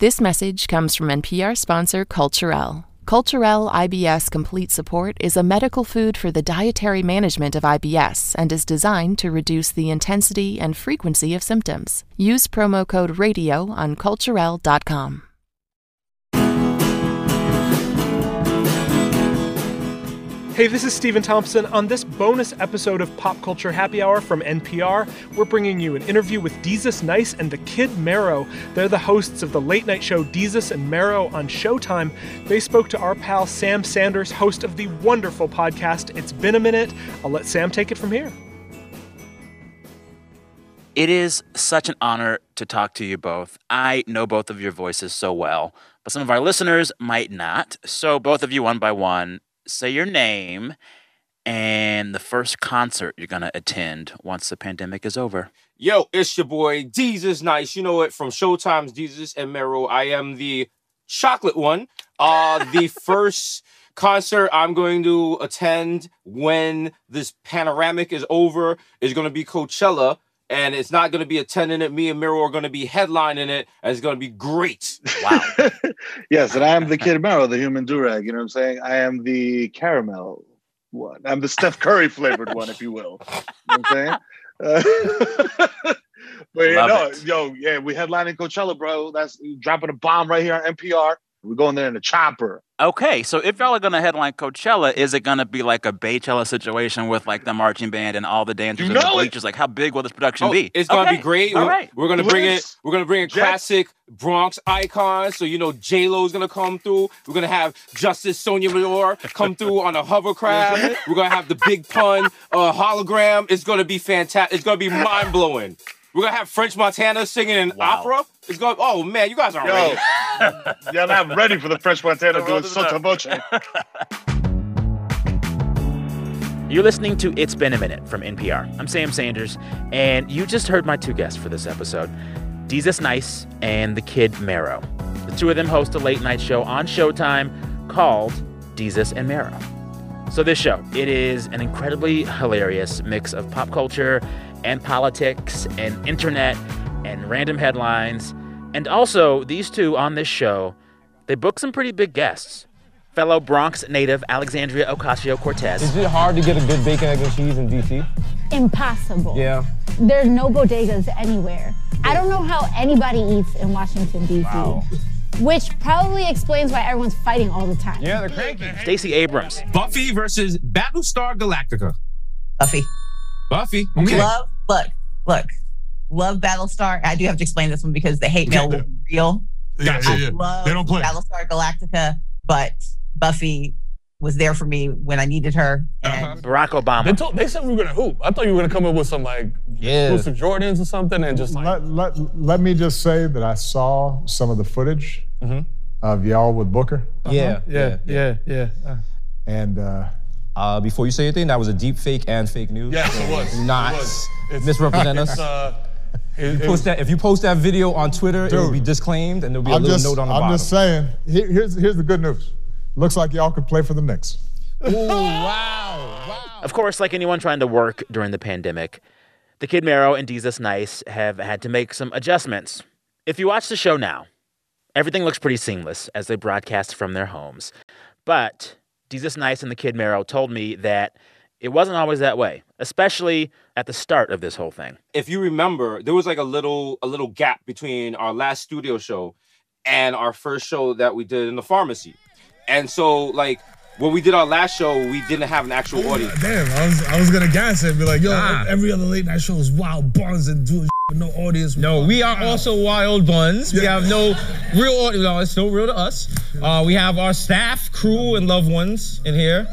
This message comes from NPR sponsor Culturelle. Culturelle IBS Complete Support is a medical food for the dietary management of IBS and is designed to reduce the intensity and frequency of symptoms. Use promo code RADIO on Culturelle.com. Hey, this is Stephen Thompson. On this bonus episode of Pop Culture Happy Hour from NPR, we're bringing you an interview with Desus Nice and the Kid Mero. They're the hosts of the late night show Desus and Mero on Showtime. They spoke to our pal Sam Sanders, host of the wonderful podcast It's Been a Minute. I'll let Sam take it from here. It is such an honor to talk to you both. I know both of your voices so well, but some of our listeners might not. So, both of you, one by one, say your name and the first concert you're going to attend once the pandemic is over. Yo, it's your boy Desus Nice. You know it from Showtime's Desus and Mero. I am the chocolate one. Uh, the first concert I'm going to attend when this panoramic is over is going to be Coachella. And it's not going to be attending it. Me and Mero are going to be headlining it, and it's going to be great. Wow. yes, and I am the Kid Mero, the human durag. You know what I'm saying? I am the caramel one. I'm the Steph Curry flavored one, if you will. You know what I'm saying? Uh, but you know, yo, yeah, we headlining Coachella, bro. That's dropping a bomb right here on NPR. We're going there in a chopper. Okay, so if y'all are going to headline Coachella, is it going to be like a Beychella situation with like the marching band and all the dancers You and the know it. Like, how big will this production Oh, be? It's gonna Okay, be great. All we're, right. we're gonna bring it. We're gonna bring a classic Bronx icon. So you know J Lo's gonna come through. We're gonna have Justice Sonia Sotomayor come through on a hovercraft. We're gonna have the Big Pun uh, hologram. It's gonna be fantastic. It's gonna be mind blowing. We're gonna have French Montana singing an Wow. opera. It's going. Oh man, you guys aren't Yo, ready. yeah, I'm ready for the French Montana doing sotto voce. You're listening to It's Been a Minute from NPR. I'm Sam Sanders, and you just heard my two guests for this episode Desus Nice and the Kid Mero. The two of them host a late night show on Showtime called Desus and Mero. So, this show, it is an incredibly hilarious mix of pop culture and politics and internet and random headlines. And also, these two on this show, they book some pretty big guests. Fellow Bronx native Alexandria Ocasio Cortez. Is it hard to get a good bacon, egg, and cheese in DC? impossible. Yeah. There's no bodegas anywhere. I don't know how anybody eats in Washington, D.C. Wow. Which probably explains why everyone's fighting all the time. Yeah, they're cranky. Stacey Abrams. Buffy versus Battlestar Galactica. Buffy. Buffy. Okay. Love, look, look. Love Battlestar. I do have to explain this one because the hate mail will be real. Yeah, I yeah, yeah. love They don't play. Battlestar Galactica, but Buffy was there for me when I needed her. Uh-huh. And Barack They Obama. told they said we were gonna hoop. I thought you were gonna come up with some like Yeah. exclusive Jordans or something and just like Let, let, let me just say that I saw some of the footage of y'all with Booker, Yeah, yeah, yeah, yeah. Uh, and uh, Uh, before you say anything, that was a deep fake and fake news. Yes, So it was. Not It was. It's- misrepresent it's, us. uh, it- it Post was- that, if you post that video on Twitter, it will be disclaimed and there'll be a I'm little just, note on the bottom. I'm just saying. Here, here's here's the good news. Looks like y'all could play for the Knicks. Ooh, wow, wow. Of course, like anyone trying to work during the pandemic, the Kid Mero and Desus Nice have had to make some adjustments. If you watch the show now, everything looks pretty seamless as they broadcast from their homes. But Desus Nice and the Kid Mero told me that it wasn't always that way, especially at the start of this whole thing. if you remember, there was like a little a little gap between our last studio show and our first show that we did in the pharmacy. And so like when we did our last show, we didn't have an actual audience. Damn, I was I was gonna gas it and be like, yo, every other late night show is wild buns and doing with no audience. No, we are also wild buns. We have no real audience. No, it's still real to us. Uh, we have our staff, crew, and loved ones in here.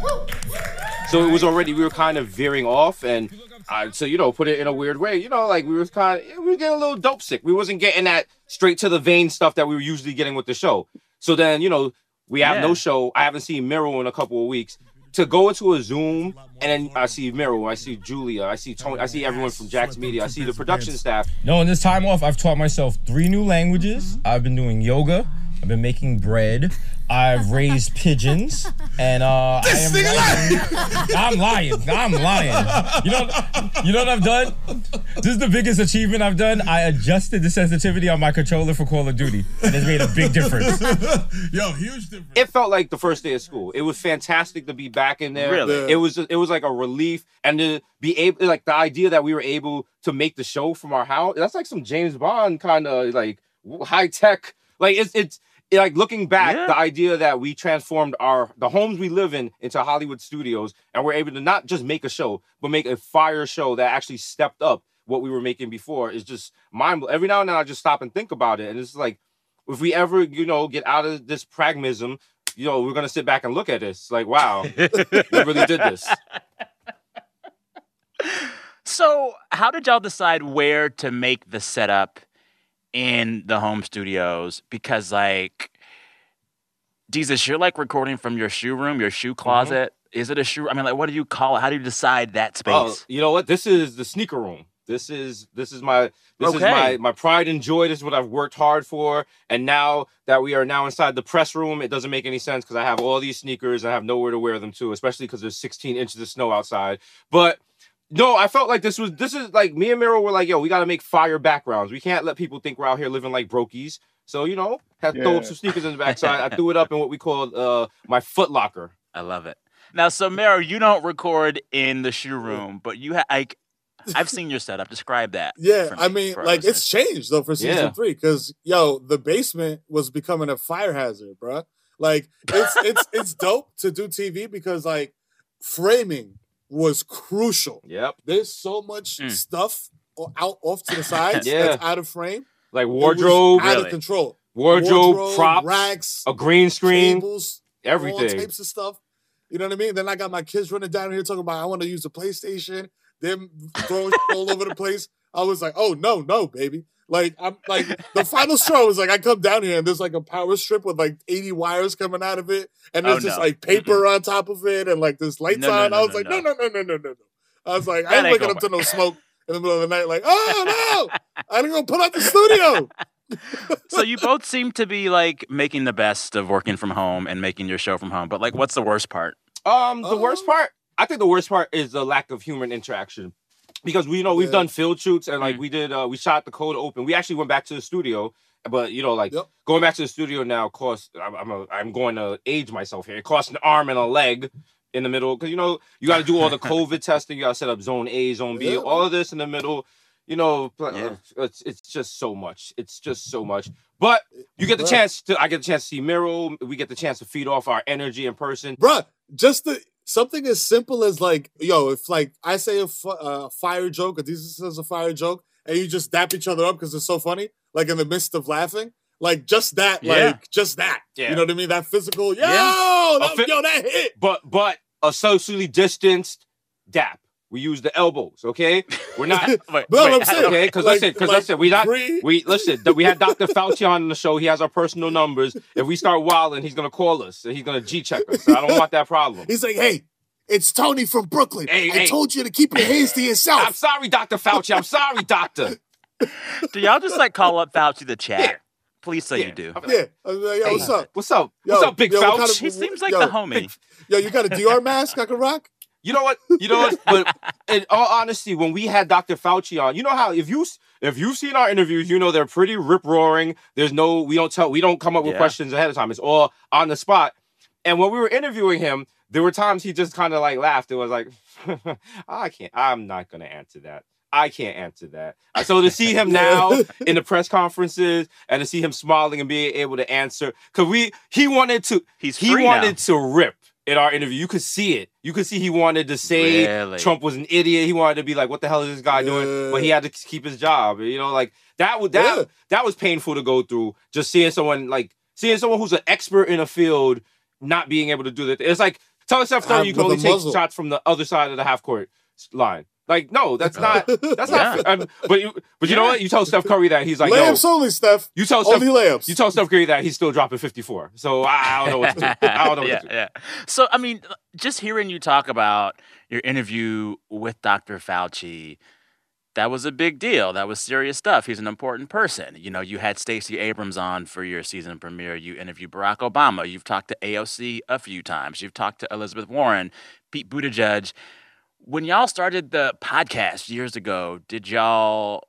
So it was already we were kind of veering off and uh, so you know put it in a weird way you know like we was kind of we were getting a little dope sick. We wasn't getting that straight to the vein stuff that we were usually getting with the show. So then you know we have Yeah. no show. I haven't seen Mero in a couple of weeks. To go into a zoom and then i see Mero i see julia i see tony i see everyone from Jax Media i see the production staff. No, in this time off, I've taught myself three new languages. I've been doing yoga I've been making bread. I've raised pigeons, and uh, I am writing- I'm lying. I'm lying. You know, you know what I've done? This is the biggest achievement I've done. I adjusted the sensitivity on my controller for Call of Duty, and it's made a big difference. Yo, huge difference. it felt like the first day of school. It was fantastic to be back in there. Really? It was it was like a relief and to be able like the idea that we were able to make the show from our house. That's like some James Bond kind of like high tech. Like it's it's like looking back, Yeah. the idea that we transformed our the homes we live in into Hollywood studios and we're able to not just make a show, but make a fire show that actually stepped up what we were making before is just mind blowing. Every now and then I just stop and think about it. And it's like if we ever, you know, get out of this pragmatism, you know, we're gonna sit back and look at this. Like, wow, we really did this. So, how did y'all decide where to make the setup in the home studios? Because, like, Desus, you're like recording from your shoe room, your Mm-hmm. shoe closet. Is it a shoe? I mean, like, what do you call it? How do you decide that space? Oh, you know what? This is the sneaker room. This is this is my this is my my pride and joy. This is what I've worked hard for. And now that we are now inside the press room, it doesn't make any sense because I have all these sneakers. And I have nowhere to wear them to, especially because there's 16 inches of snow outside. But no, I felt like this was this is like me and Mero were like, yo, we got to make fire backgrounds. We can't let people think we're out here living like brokies. So you know, had to throw up some sneakers in the backside. I threw it up in what we call uh my foot locker. I love it. Now, so Mero, you don't record in the shoe room, but you have like I've seen your setup. Describe that. Yeah, for I mean, like listeners. it's changed though for season Yeah. three because yo, the basement was becoming a fire hazard, bruh. Like it's it's it's dope to do TV because like framing was crucial. Yep. There's so much Mm. stuff out off to the sides Yeah. that's out of frame. Like wardrobe, out of control. wardrobe, props, racks, a green screen, tables, all everything. types of stuff. You know what I mean? Then I got my kids running down here talking about I want to use the PlayStation. Them throwing all over the place. I was like, oh no, no, baby. Like I'm like the final straw was like I come down here and there's like a power strip with like 80 wires coming out of it, and there's Oh, just no. like paper on top of it, and like there's lights No, no, on. no, I was no, like, no. no, no, no, no, no, no, no. I was like, That I ain't ain't waking up to no smoke in the middle of the night. Like, oh no, I didn't go put out the studio. so you both seem to be like making the best of working from home and making your show from home. But like, what's the worst part? Um, the worst part, I think the worst part is the lack of human interaction. Because we you know we've Yeah. done field shoots and like Mm. we did uh we shot the code open. We actually went back to the studio, but you know like going back to the studio now costs I'm I'm, a, I'm going to age myself here. It costs an arm and a leg in the middle because you know you got to do all the COVID testing. You got to set up zone A, zone B, Yeah, all of this in the middle. You know, pl- uh, it's it's just so much. It's just so much. But you get the Bruh. chance to I get the chance to see Mero. We get the chance to feed off our energy in person. Bruh, just the something as simple as like, yo, if like I say a uh, fire joke, or this says a fire joke, and you just dap each other up because it's so funny, like in the midst of laughing, like just that, Yeah. like just that, Yeah. you know what I mean? That physical, yo, Yeah. that, fi- yo, that hit. but but a socially distanced dap. We use the elbows, okay? We're not. Wait, No, wait, I'm saying, okay, because like- listen, because like listen, we not we listen. We had Dr. Fauci on the show. He has our personal numbers. If we start wilding, he's gonna call us and he's gonna G check us. I don't want that problem. He's like, hey, it's Tony from Brooklyn. Hey, I hey. told you to keep your hands to yourself. I'm sorry, Dr. Fauci. I'm sorry, doctor. Do y'all just like call up Fauci the chat? Please say you do. yeah, like, yo, Hey, what's up? What's up? Yo, What's up, Big yo, Fauci? kind of- He seems like yo, the homie. Yo, you got a DR mask I can rock? You know what? You know what? But in all honesty, when we had Dr. Fauci on, you know how if you if you've seen our interviews, you know they're pretty rip roaring. There's no we don't tell we don't come up with Yeah. questions ahead of time. It's all on the spot. And when we were interviewing him, there were times he just kind of like laughed. It was like, I can't. I'm not gonna answer that. I can't answer that. So to see him now in the press conferences and to see him smiling and being able to answer, because we he wanted to He's he free now. wanted to rip in our interview. You could see it. You could see he wanted to say Really? Trump was an idiot. He wanted to be like, "What the hell is this guy doing?" But he had to keep his job. You know, like that was that Yeah. that was painful to go through. Just seeing someone like seeing someone who's an expert in a field not being able to do that. It's like tell Steph Ah, Curry you can only take shots from the other side of the half court line. Like, no, that's not that's Yeah. not. Um, but you but you know what? You tell Steph Curry that he's like, no. layups only, Steph. You tell Steph, only layups. you tell Steph Curry that he's still dropping 54. So I, I don't know what to do. I don't know what yeah, to do. yeah. So I mean, just hearing you talk about your interview with Dr. Fauci, that was a big deal. That was serious stuff. He's an important person. You know, you had Stacey Abrams on for your season premiere. You interviewed Barack Obama. You've talked to AOC a few times. You've talked to Elizabeth Warren, Pete Buttigieg. When y'all started the podcast years ago, did y'all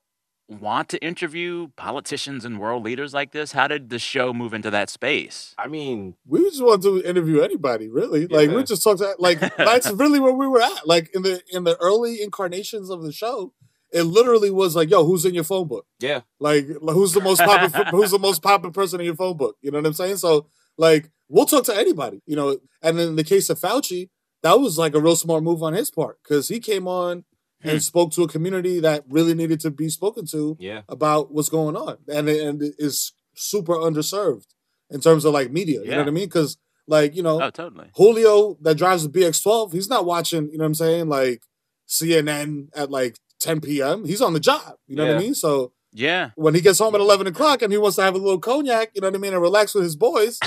want to interview politicians and world leaders like this? How did the show move into that space? I mean, we just want to interview anybody, really. Like we just talked to like that's really where we were at. Like in the in the early incarnations of the show, it literally was like, "Yo, who's in your phone book? yeah. Like, who's the most popular? who's the most popular person in your phone book? You know what I'm saying? So, like, we'll talk to anybody. You know, and in the case of Fauci, that was like a real smart move on his part because he came on Hmm. and spoke to a community that really needed to be spoken to Yeah. about what's going on, and and is super underserved in terms of like media. You know what I mean? Because like you know, Oh, totally. Julio that drives a BX12, he's not watching. You know what I'm saying? Like CNN at like 10 p.m. He's on the job. You know what I mean? So Yeah. when he gets home at 11 o'clock and he wants to have a little cognac, you know what I mean, and relax with his boys.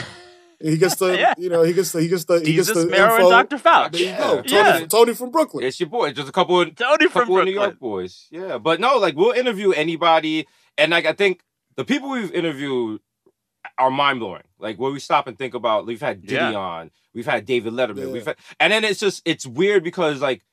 He gets the, Yeah. you know, he gets the, he gets the, he gets Desus the Mero and. Dr. Fauci. There you go. Tony, Yeah. Tony from Brooklyn. It's your boy. Just a couple of Tony from couple New Brooklyn. York boys. Yeah, but no, like we'll interview anybody, and like I think the people we've interviewed are mind blowing. Like when we stop and think about, we've had Diddy Yeah. on, we've had David Letterman, Yeah. we've had, and then it's just it's weird because like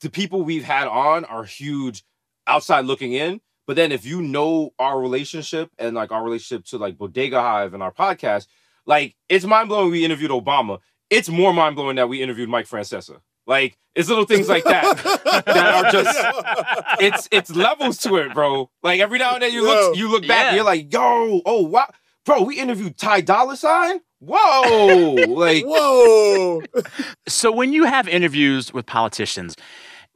the people we've had on are huge outside looking in. But then if you know our relationship and like our relationship to like Bodega Hive and our podcast, like it's mind blowing we interviewed Obama. It's more mind blowing that we interviewed Mike Francesa. Like it's little things like that that are just it's it's levels to it, bro. Like every now and then you look Yo. you look back and you're like, yo, oh wow, bro, we interviewed Ty Dolla Sign. Whoa, like Whoa. So when you have interviews with politicians,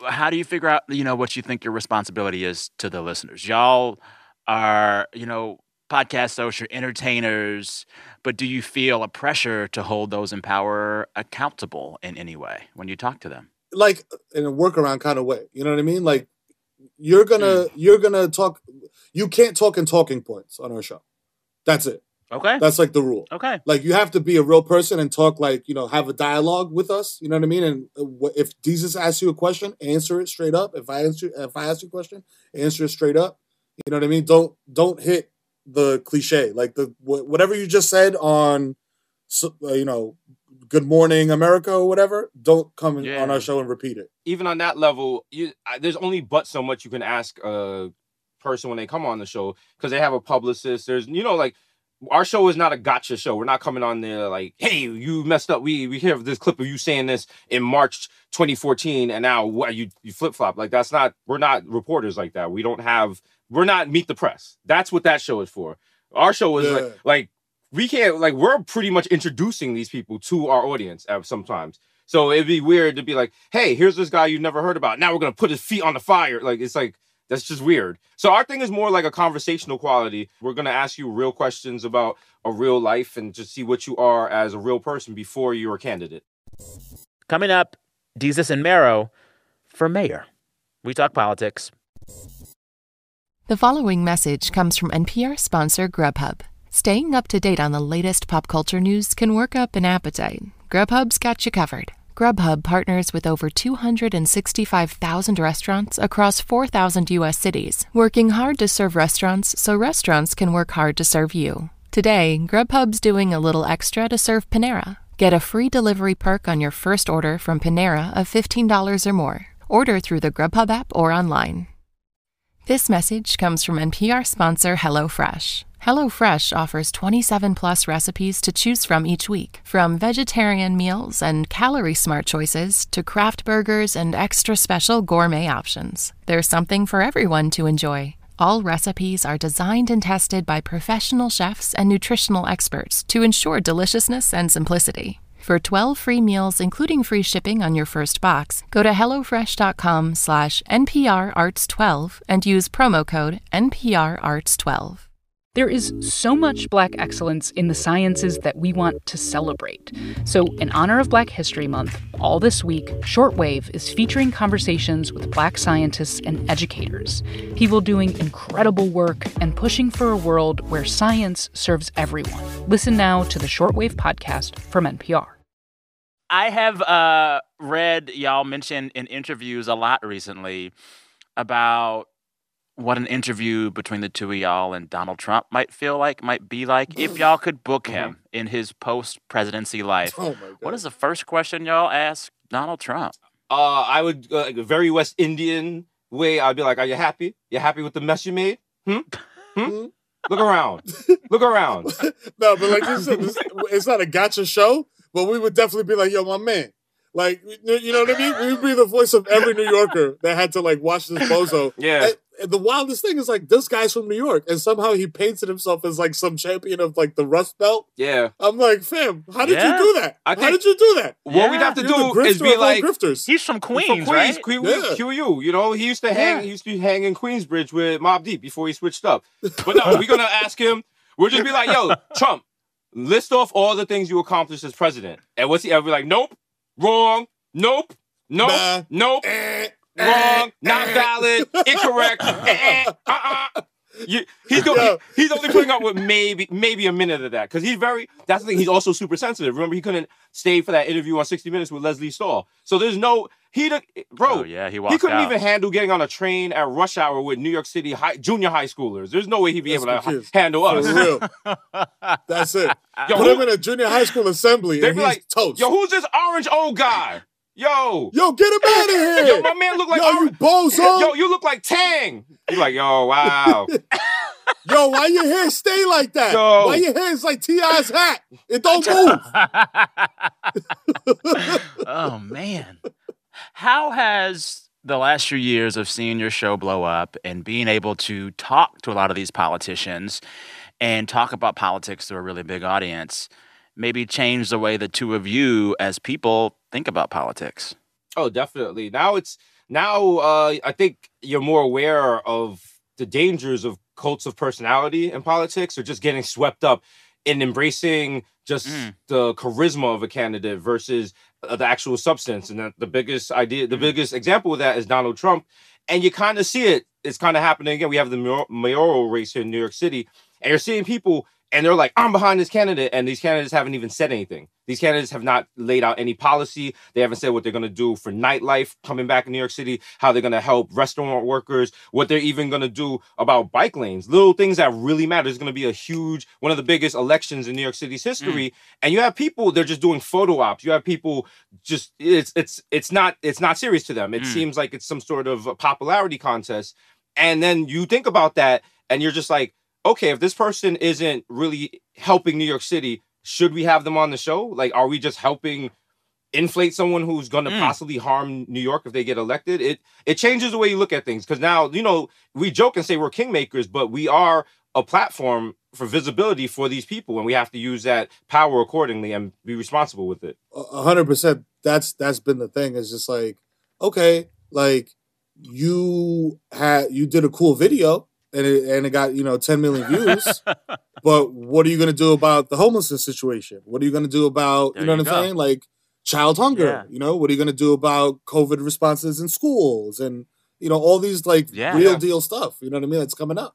how do you figure out, you know, what you think your responsibility is to the listeners? Y'all are, you know, podcast hosts, you're entertainers, but do you feel a pressure to hold those in power accountable in any way when you talk to them? like in a workaround kind of way. You know what I mean? Like you're gonna Mm. you're gonna talk. You can't talk in talking points on our show. That's it. Okay. That's like the rule. Okay. Like you have to be a real person and talk like you know have a dialogue with us. You know what I mean? And uh, if Desus asks you a question, answer it straight up. If I answer if I ask you a question, answer it straight up. You know what I mean? Don't don't hit the cliche like the wh- whatever you just said on uh, you know Good Morning America or whatever. Don't come Yeah. on our show and repeat it. even on that level, you I, there's only but so much you can ask a person when they come on the show because they have a publicist. There's you know like our show is not a gotcha show. We're not coming on there like, hey, you messed up. We we have this clip of you saying this in March 2014, and now what you you flip flop. Like that's not. We're not reporters like that. We don't have. We're not meet the press. That's what that show is for. Our show is Yeah. like like we can't like we're pretty much introducing these people to our audience sometimes. So it'd be weird to be like, hey, here's this guy you've never heard about. Now we're gonna put his feet on the fire. Like it's like that's just weird. So our thing is more like a conversational quality. We're gonna ask you real questions about a real life and just see what you are as a real person before you're a candidate. Coming up, Desus and Mero for mayor. We talk politics. The following message comes from NPR sponsor Grubhub. Staying up to date on the latest pop culture news can work up an appetite. Grubhub's got you covered. Grubhub partners with over 265,000 restaurants across 4,000 U.S. cities, working hard to serve restaurants so restaurants can work hard to serve you. Today, Grubhub's doing a little extra to serve Panera. Get a free delivery perk on your first order from Panera of $15 or more. Order through the Grubhub app or online. This message comes from NPR sponsor HelloFresh. HelloFresh offers 27 plus recipes to choose from each week, from vegetarian meals and calorie smart choices to craft burgers and extra special gourmet options. There's something for everyone to enjoy. All recipes are designed and tested by professional chefs and nutritional experts to ensure deliciousness and simplicity. For 12 free meals, including free shipping on your first box, go to HelloFresh.com slash NPRArts12 and use promo code NPRArts12. There is so much Black excellence in the sciences that we want to celebrate. So, in honor of Black History Month, all this week, Shortwave is featuring conversations with Black scientists and educators. People doing incredible work and pushing for a world where science serves everyone. Listen now to the Shortwave podcast from NPR. I have uh, read y'all mention in interviews a lot recently about what an interview between the two of y'all and Donald Trump might feel like, might be like, if y'all could book him in his post presidency life? Oh What is the first question y'all ask Donald Trump? Uh, I would uh, like a very West Indian way. I'd be like, "Are you happy? You happy with the mess you made? Hmm? Hmm? Look around. Look around. no, but like you said, this, it's not a gotcha show, but we would definitely be like, yo, my man. Like, you you know what I mean? We would be the voice of every New Yorker that had to like watch this bozo. Yeah. And, and the wildest thing is like this guy's from New York, and somehow he painted himself as like some champion of like the Rust Belt. Yeah. I'm like, fam, how did Yeah. you do that? I how did you do that? What we'd have to You're do is be like, grifters. He's from He's Queens, from Queens, right? Queen, Yeah. QU. You know, he used to hang. Yeah. He used to hang in Queensbridge with Mobb Deep before he switched up. But no, we're gonna ask him. We'll just be like, "Yo, Trump, list off all the things you accomplished as president." And what's he ever like? Nope, wrong. Nope, nope, Nah. nope, Eh, wrong, not valid, incorrect. eh, eh, uh-uh. You, he's going. Yo. He's only putting up with maybe maybe a minute of that because he's very. That's the thing. He's also super sensitive. Remember, he couldn't stay for that interview on 60 Minutes with Lesley Stahl. So there's no. He, don't- bro. Oh, yeah, he He couldn't out. even handle getting on a train at rush hour with New York City high, junior high schoolers. There's no way he'd be That's able to ha- kids. handle For real. That's it. Yo, Put who- him in a junior high school assembly They'd and be he's like, toast. Yo, who's this orange old guy? Yo, Yo, get him out of here. yo, my man look like Yo, you orange- bozo. Yo, you look like Tang. You like, yo, wow. Yo, why your hair stay like that? Yo. Why your hair is like T.I.'s hat? It don't move. oh man. How has the last few years of seeing your show blow up and being able to talk to a lot of these politicians and talk about politics to a really big audience maybe change the way the two of you as people think about politics? Oh, definitely. Now it's now uh I think you're more aware of the dangers of cults of personality in politics or just getting swept up in embracing just Mm. the charisma of a candidate versus uh, the actual substance. And that the biggest idea, the biggest example of that is Donald Trump. And you kind of see it. It's kind of happening again. We have the mayor- mayoral race here in New York City, and you're seeing people, and they're like, "I'm behind this candidate," and these candidates haven't even said anything. These candidates have not laid out any policy. They haven't said what they're going to do for nightlife coming back in New York City, how they're going to help restaurant workers, what they're even going to do about bike lanes, little things that really matter. There's going to be a huge, one of the biggest elections in New York City's history, and you have people they're just doing photo ops. You have people just it's it's it's not it's not serious to them. It Mm. seems like it's some sort of a popularity contest, and then you think about that, and you're just like, okay, if this person isn't really helping New York City, should we have them on the show? Like, are we just helping inflate someone who's going to Mm. possibly harm New York if they get elected? It it changes the way you look at things because now you know we joke and say we're kingmakers, but we are a platform for visibility for these people, and we have to use that power accordingly and be responsible with it. A a hundred percent. That's that's been the thing. It's just like, okay, like you had you did a cool video and it and it got you know 10 million views. but what are you gonna do about the homelessness situation? What are you gonna do about There you know you what I'm saying? Like child hunger. Yeah. You know, what are you gonna do about COVID responses in schools and you know all these like Yeah. real Yeah. deal stuff. You know what I mean? That's coming up.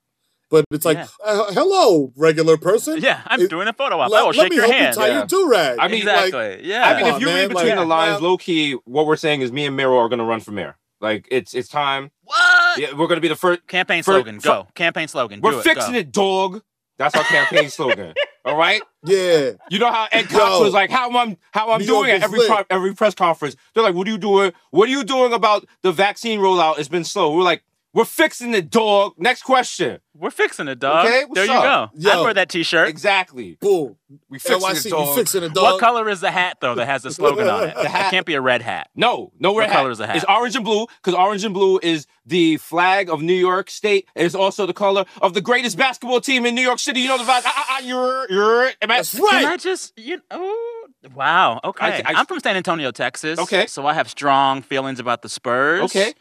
But it's like, Yeah. uh, hello, regular person. Yeah, I'm It- doing a photo op. Let, I will let shake me your help hand. you tie Yeah. your do rag. I mean, like, exactly. yeah. I mean, if you on, read between like- the lines, Now- low key, what we're saying is me and Mero are going to run for mayor. Like it's it's time. what? Yeah, we're going to be the first. Campaign For- slogan. for- Go. Campaign slogan. We're Do it. fixing Go. it, dog. That's our campaign slogan. All right. yeah. You know how Ed Koch was like, how I'm how I'm New doing at every pro- every press conference. They're like, what are you doing? What are you doing about the vaccine rollout? It's been slow. We're like, we're fixing it, dog. Next question. We're fixing it, dog. Okay, what's there you up? go. I'd wear that T-shirt. Exactly. Boom. We fixing NYC, it, you dog. fixing it, dog. What color is the hat though that has the slogan on it? The hat- It can't be a red hat. No, no red What color is the hat? It's orange and blue because orange and blue is the flag of New York State. It's also the color of the greatest basketball team in New York City. You know the vibe. Ah, ah, ah, you're, you're, am I- That's Can I just you oh wow okay I- I, am from San Antonio Texas Okay. so I have strong feelings about the Spurs Okay.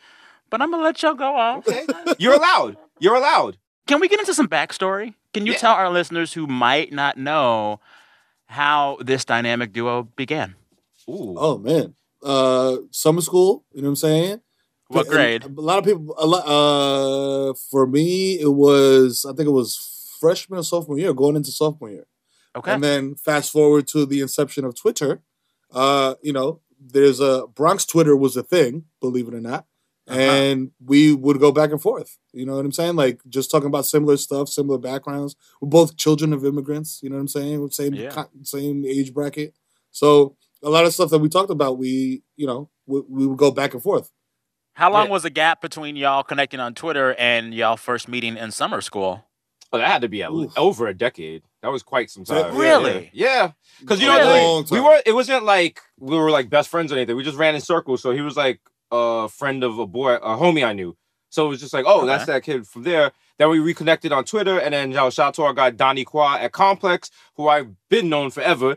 But I'm gonna let y'all go off Okay. You're allowed. You're allowed. can we get into some backstory can you Yeah. tell our listeners who might not know how this dynamic duo began Ooh. Oh man. Uh summer school, you know what I'm saying? what And grade A lot of people a lot uh for me it was I think it was freshman or sophomore year, going into sophomore year. okay And then fast forward to the inception of Twitter. Uh, you know, there's a Bronx Twitter was a thing, believe it or not. Uh-huh. and we would go back and forth. You know what I'm saying? Like just talking about similar stuff, similar backgrounds. We're both children of immigrants. You know what I'm saying? Same Yeah. co- same age bracket. So a lot of stuff that we talked about, we you know we, we would go back and forth. How long was the gap between y'all connecting on Twitter and y'all first meeting in summer school? Oh, that had to be at le- over a decade. That was quite some time. Really? Yeah. Because you know, Really? like, we were. It wasn't like we were like best friends or anything. We just ran in circles. So he was like a friend of a boy, a homie I knew. So it was just like, oh, that's that kid from there. Then we reconnected on Twitter, and then you know, shout out to our guy Donnie Kwak at Complex, who I've been known forever.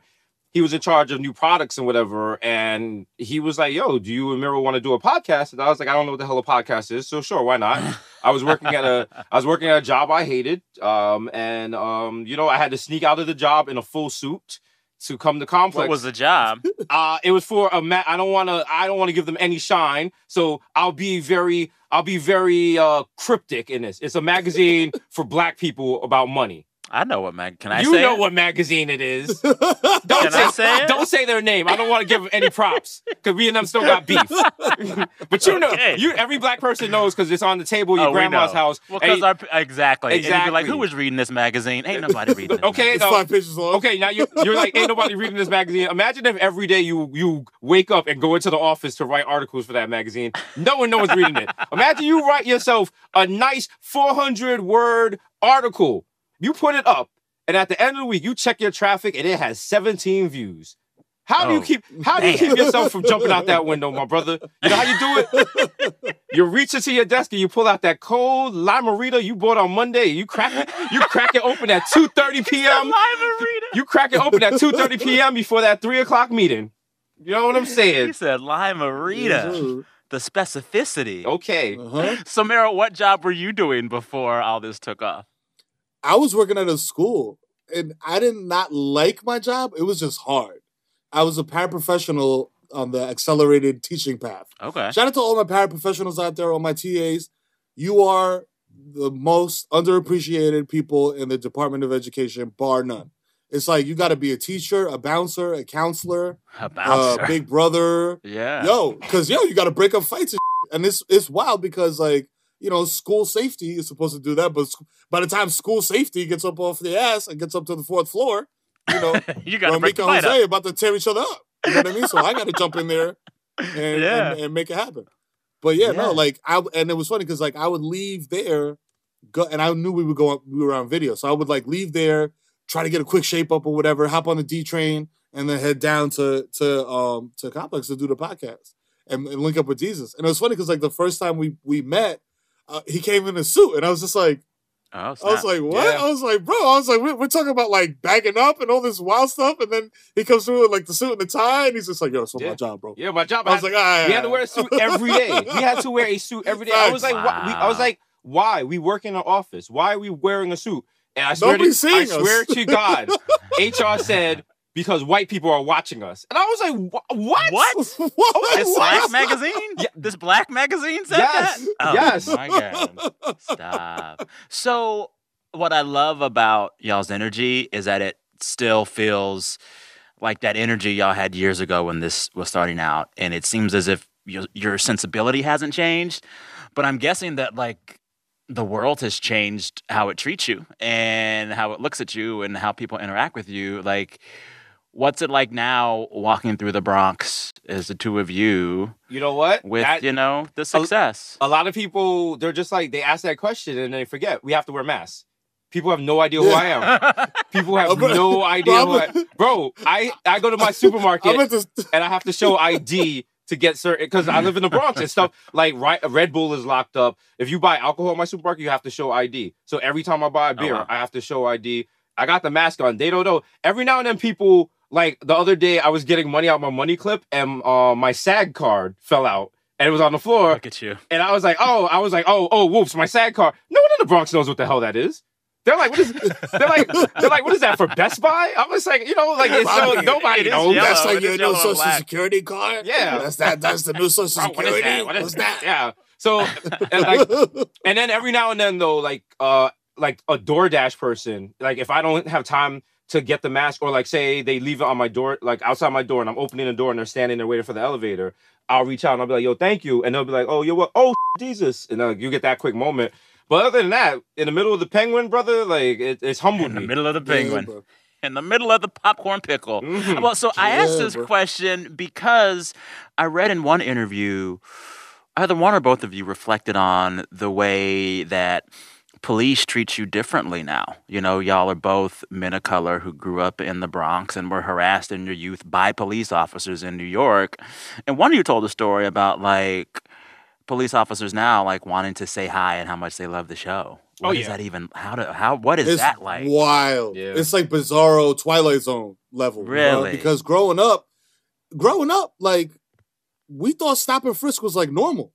He was in charge of new products and whatever, and he was like, "Yo, do you and Mero want to do a podcast?" And I was like, "I don't know what the hell a podcast is, so sure, why not?" I was working at a I was working at a job I hated, um, and um, you know, I had to sneak out of the job in a full suit to come to Complex. What was the job? Uh, it was for a ma- I don't want to. I don't want to give them any shine. So I'll be very. I'll be very uh, cryptic in this. It's a magazine for Black people about money. I know what mag. Can I you say know it? what magazine it is. don't Can say, I say it? Don't say their name. I don't want to give them any props because we and them still got beef. but you know, you every black person knows because it's on the table in your Oh, grandma's know. house. Well, because our exactly. And you'd be like, who was reading this magazine? Ain't nobody reading. This Okay, It's no. five pages long. Okay, now you you're like, ain't nobody reading this magazine. Imagine if every day you you wake up and go into the office to write articles for that magazine. No one, no one's reading it. Imagine you write yourself a nice 400 word article. You put it up, and at the end of the week, you check your traffic, and it has 17 views. How do you Oh, keep how do you keep yourself from jumping out that window, my brother? You know how you do it? You reach into your desk and you pull out that cold Lime-A-Rita you bought on Monday. You crack it, you crack it open at 2:30 p.m. You crack it open at 2:30 p.m. before that three o'clock meeting. You know what I'm saying? He saying? said Lime-A-Rita. The specificity. Okay. Uh-huh. So, Mero, what job were you doing before all this took off? I was working at a school and I did not like my job. It was just hard. I was a paraprofessional on the accelerated teaching path. Okay. Shout out to all my paraprofessionals out there, all my TAs. You are the most underappreciated people in the Department of Education, bar none. It's like you got to be a teacher, a bouncer, a counselor, A bouncer. Uh, big brother. Yeah. Yo, because yo, you got to break up fights and, shit. and it's it's wild because like you know school safety is supposed to do that, but by the time school safety gets up off the ass and gets up to the fourth floor, you know, you got Ramika fight Jose up. about to tear each other up. You know what I mean? So I got to jump in there and, Yeah. and and make it happen. But yeah, Yeah. no, like I and it was funny because like I would leave there, go and I knew we would go we were on video, so I would like leave there, try to get a quick shape up or whatever, hop on the D train, and then head down to to um to Complex to do the podcast and, and link up with Desus. And it was funny because like the first time we we met, uh, he came in a suit, and I was just like. Oh, I was like, what? Yeah. I was like, bro, I was like, we're, we're talking about like bagging up and all this wild stuff. And then he comes through with like the suit and the tie, and he's just like, yo, it's Yeah. my job, bro. Yeah, my job. I was had- like, ah, we had to wear a suit every day. We had to wear a suit every day. I was like, why, we, I was like, why? We work in an office. Why are we wearing a suit? And I swear, to, I seeing us. swear to God, HR said because white people are watching us, and I was like, "Wha- what? What? What? This black magazine? Yeah. This black magazine said Yes. that? Oh, Yes. my God. Stop. So, what I love about y'all's energy is that it still feels like that energy y'all had years ago when this was starting out. And it seems as if your, your sensibility hasn't changed. But I'm guessing that, like, the world has changed how it treats you and how it looks at you and how people interact with you. Like, what's it like now walking through the Bronx as the two of you You know what? with, That- you know, the success? a lot of people they're just like they ask that question and they forget we have to wear masks. People have no idea who I am. People have Oh, no idea bro, who I Bro, I, I go to my supermarket I'm at this. and I have to show ID to get certain because I live in the Bronx and stuff. Like right, Red Bull is locked up. If you buy alcohol in my supermarket, you have to show ID. So every time I buy a oh, beer, wow. I have to show ID. I got the mask on. They don't know. Every now and then, people like the other day, I was getting money out my money clip, and uh, my SAG card fell out. And it was on the floor. Look at you. And I was like, oh, I was like, oh, oh, whoops, my SAG card. No one in the Bronx knows what the hell that is. They're like, what is? They're like, they're like, what is that for Best Buy? I was like, you know, like it's no, Bobby, nobody it is knows. yellow. That's like your new social black. security card. Yeah. that's that. That's the new social Bro, what is security. that? What is that? that? Yeah. So, and, like, and then every now and then though, like, uh, like a DoorDash person, like if I don't have time to get the mask, or like say they leave it on my door, like outside my door, and I'm opening the door and they're standing there waiting for the elevator. I'll reach out and I'll be like, "Yo, thank you," and they'll be like, "Oh, you're what? Oh, Desus!" And uh, you get that quick moment. But other than that, in the middle of the penguin, brother, like it, it's humbled In the me. middle of the penguin. in the middle of the popcorn pickle. Mhm. Well, so I asked this question because I read in one interview, either one or both of you reflected on the way that police treat you differently now. You know, y'all are both men of color who grew up in the Bronx and were harassed in your youth by police officers in New York. And one of you told a story about like police officers now like wanting to say hi and how much they love the show. Oh, What is yeah. that even? How do how? What is it's that like? Wild. Yeah. It's like bizarro Twilight Zone level. you know? Really? Because growing up, growing up, like we thought stop and frisk was like normal.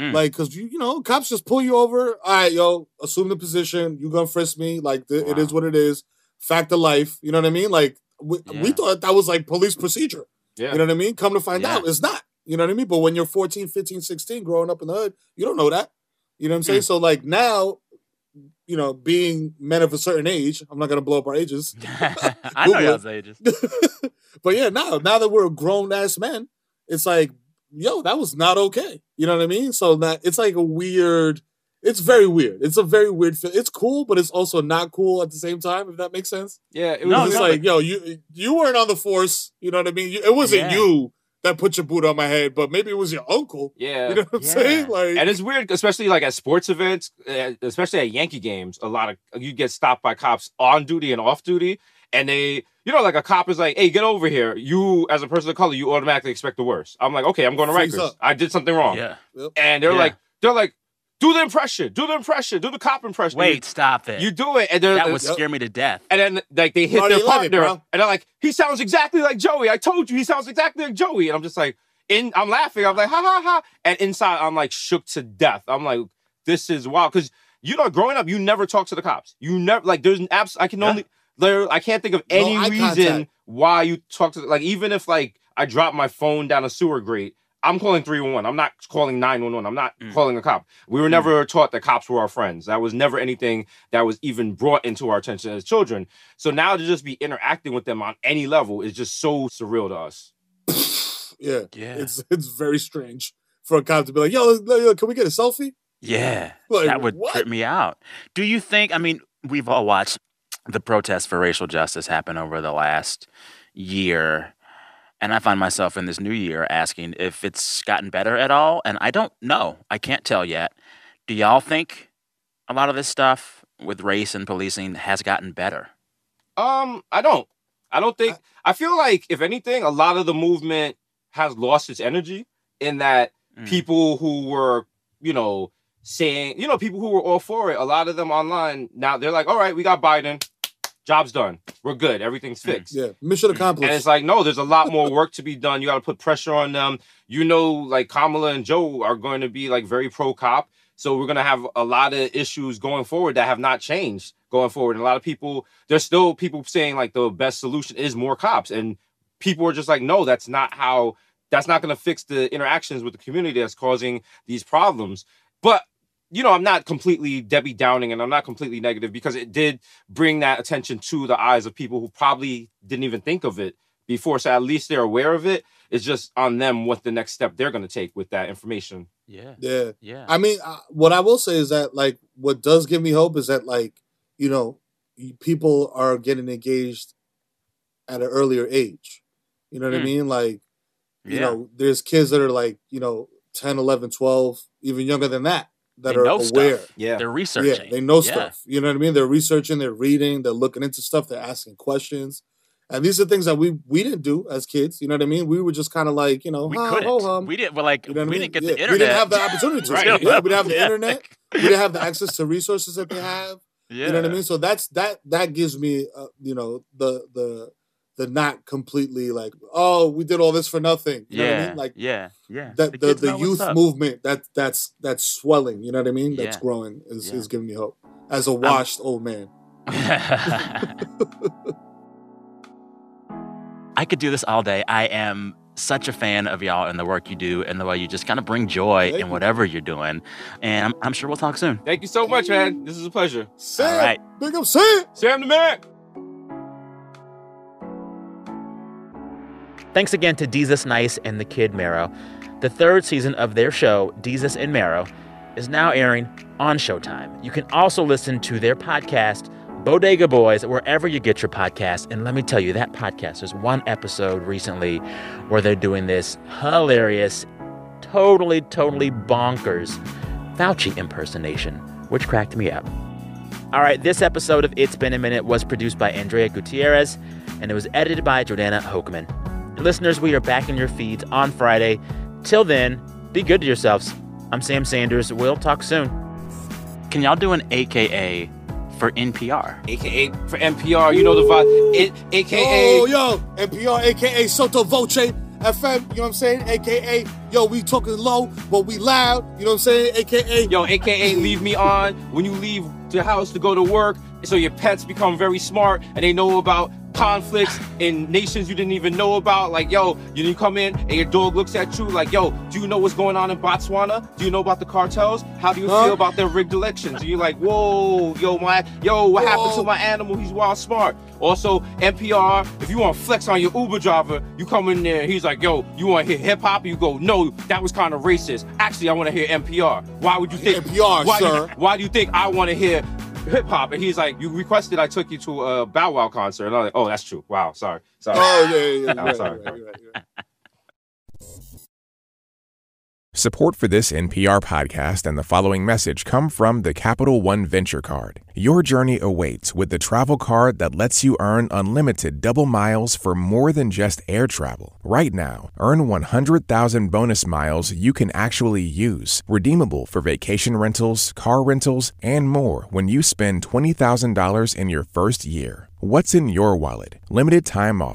Mm. Like, cause you, you know, cops just pull you over. All right, yo, assume the position. You gonna frisk me? Like, th- it is what it is. Fact of life. You know what I mean? Like, we, we thought that was like police procedure. Yeah. You know what I mean? Come to find Yeah. out, it's not. You know what I mean? But when you're 14, 15, 16, growing up in the hood, you don't know that. You know what I'm saying? Mm. So like now, you know, being men of a certain age, I'm not gonna blow up our ages. I know y'all's ages. But yeah, now now that we're grown ass men, it's like, yo, that was not okay. You know what I mean? So that it's like a weird. It's very weird. It's a very weird feel. It's cool, but it's also not cool at the same time. If that makes sense. Yeah, it It was was just like, yo, you you weren't on the force. You know what I mean? You- It wasn't Yeah. you that put your boot on my head, but maybe it was your uncle. Yeah, You know what I'm saying? Like, and it's weird, especially like at sports events, uh, especially at Yankee games. A lot of you get stopped by cops on duty and off duty, and they, you know, like a cop is like, "Hey, get over here." You, as a person of color, you automatically expect the worst. I'm like, okay, I'm going to Freeze Rikers. up. I did something wrong. Yeah. and they're Yeah. like, they're like, do the impression, do the impression, do the cop impression. Wait, You- stop it. You do it, and they're that would uh, scare me to death. and then like they hit Bro, their they love it, bro. and they're like, "He sounds exactly like Joey." I told you, he sounds exactly like Joey, and I'm just like, in, I'm laughing. I'm like, ha ha ha, and inside I'm like shook to death. I'm like, this is wild because you know, growing up, you never talk to the cops. You never like. There's an abs. I can only there. I can't think of any eye reason contact. why you talk to like even if like I drop my phone down a sewer grate. I'm calling 311. I'm not calling 911. I'm not mm. calling a cop. We were never mm. taught that cops were our friends. That was never anything that was even brought into our attention as children. So now to just be interacting with them on any level is just so surreal to us. yeah, Yeah. It's it's very strange for a cop to be like, yo, yo, can we get a selfie? Yeah, Like, that would what? trip me out. Do you think? I mean, we've all watched the protests for racial justice happen over the last year, and I find myself in this new year asking if it's gotten better at all. And I don't know. I can't tell yet. Do y'all think a lot of this stuff with race and policing has gotten better? Um, I don't. I don't think. I feel like if anything, a lot of the movement has lost its energy in that Mm. people who were, you know, saying, you know, people who were all for it, a lot of them online now they're like, all right, we got Biden, job's done, we're good, everything's mm. fixed. Yeah, mission accomplished. And it's like, no, there's a lot more work to be done. You got to put pressure on them. You know, like Kamala and Joe are going to be like very pro cop. So we're going to have a lot of issues going forward that have not changed going forward. And a lot of people, there's still people saying like the best solution is more cops. And people are just like, no, that's not how, that's not going to fix the interactions with the community that's causing these problems. But you know, I'm not completely Debbie Downing and I'm not completely negative because it did bring that attention to the eyes of people who probably didn't even think of it before. So at least they're aware of it. It's just on them what the next step they're going to take with that information. Yeah. Yeah. Yeah. I mean, uh, what I will say is that, like, what does give me hope is that, like, you know, people are getting engaged at an earlier age. You know what I Mm. mean? Like, you Yeah. know, there's kids that are like, you know, 10, 11, 12, even younger than that, that They are know aware. stuff. Yeah. They're researching. Yeah, they know Yeah. stuff. You know what I mean? They're researching, they're reading, they're looking into stuff, they're asking questions. And these are things that we we didn't do as kids. You know what I mean? We were just kind of like, you know, We "Huh, couldn't. ho hum." We didn't. Well, like You know what I we mean? didn't get Yeah, the internet. We didn't have the opportunity to. Right. Yeah, we didn't have the Yeah. internet. We didn't have the access to resources that they have. Yeah. You know what I mean? So that's that that gives me, uh, you know, the the the not completely like, oh, we did all this for nothing. You know what I Yeah. mean? Like yeah. Yeah. that the, kids the, youth movement that that's that's swelling. You know what I mean? That's Yeah. growing is Yeah. is giving me hope as a washed old man. I could do this all day. I am such a fan of y'all and the work you do and the way you just kind of bring joy in whatever you're doing. And I'm, I'm sure we'll talk soon. Thank you so much, man. This is a pleasure. Sam, All right. big up Sam. Sam the man. Thanks again to Desus Nice and the Kid Mero. The third season of their show, Desus and Mero, is now airing on Showtime. You can also listen to their podcast, Bodega Boys, wherever you get your podcast. And let me tell you, that podcast, there's one episode recently where they're doing this hilarious, totally, totally bonkers Fauci impersonation, which cracked me up. All right, this episode of It's Been a Minute was produced by Andrea Gutierrez, and it was edited by Jordana Hochman. Listeners, we are back in your feeds on Friday. Till then, be good to yourselves. I'm Sam Sanders. We'll talk soon. Can y'all do an AKA for NPR? AKA for NPR, you know the vibe. It, AKA. Oh, yo, NPR, aka Sotto Voce FM, you know what I'm saying? AKA, yo, we talking low, but we loud, you know what I'm saying? AKA. Yo, AKA leave me on when you leave the house to go to work. So your pets become very smart and they know about conflicts in nations you didn't even know about. Like, yo, you, come in and your dog looks at you like, yo, do you know what's going on in Botswana? Do you know about the cartels? How do you Huh? feel about their rigged elections? And you're like, whoa, yo, my, yo, what happened to my animal? He's wild smart. Also, NPR, if you want to flex on your Uber driver, you come in there, he's like, yo, you want to hear hip hop? You go, no, that was kind of racist. Actually, I want to hear NPR. Why would you think NPR, why, sir. Why do you think I want to hear hip hop? And he's like, you requested I took you to a Bow Wow concert. And I'm like, oh, that's true. Wow, sorry. Sorry. Oh, yeah, yeah, yeah. I'm yeah, sorry. yeah, yeah. Support for this NPR podcast and the following message come from the Capital One Venture Card. Your journey awaits with the travel card that lets you earn unlimited double miles for more than just air travel. Right now, earn 100,000 bonus miles you can actually use, redeemable for vacation rentals, car rentals, and more when you spend $20,000 in your first year. What's in your wallet? Limited time off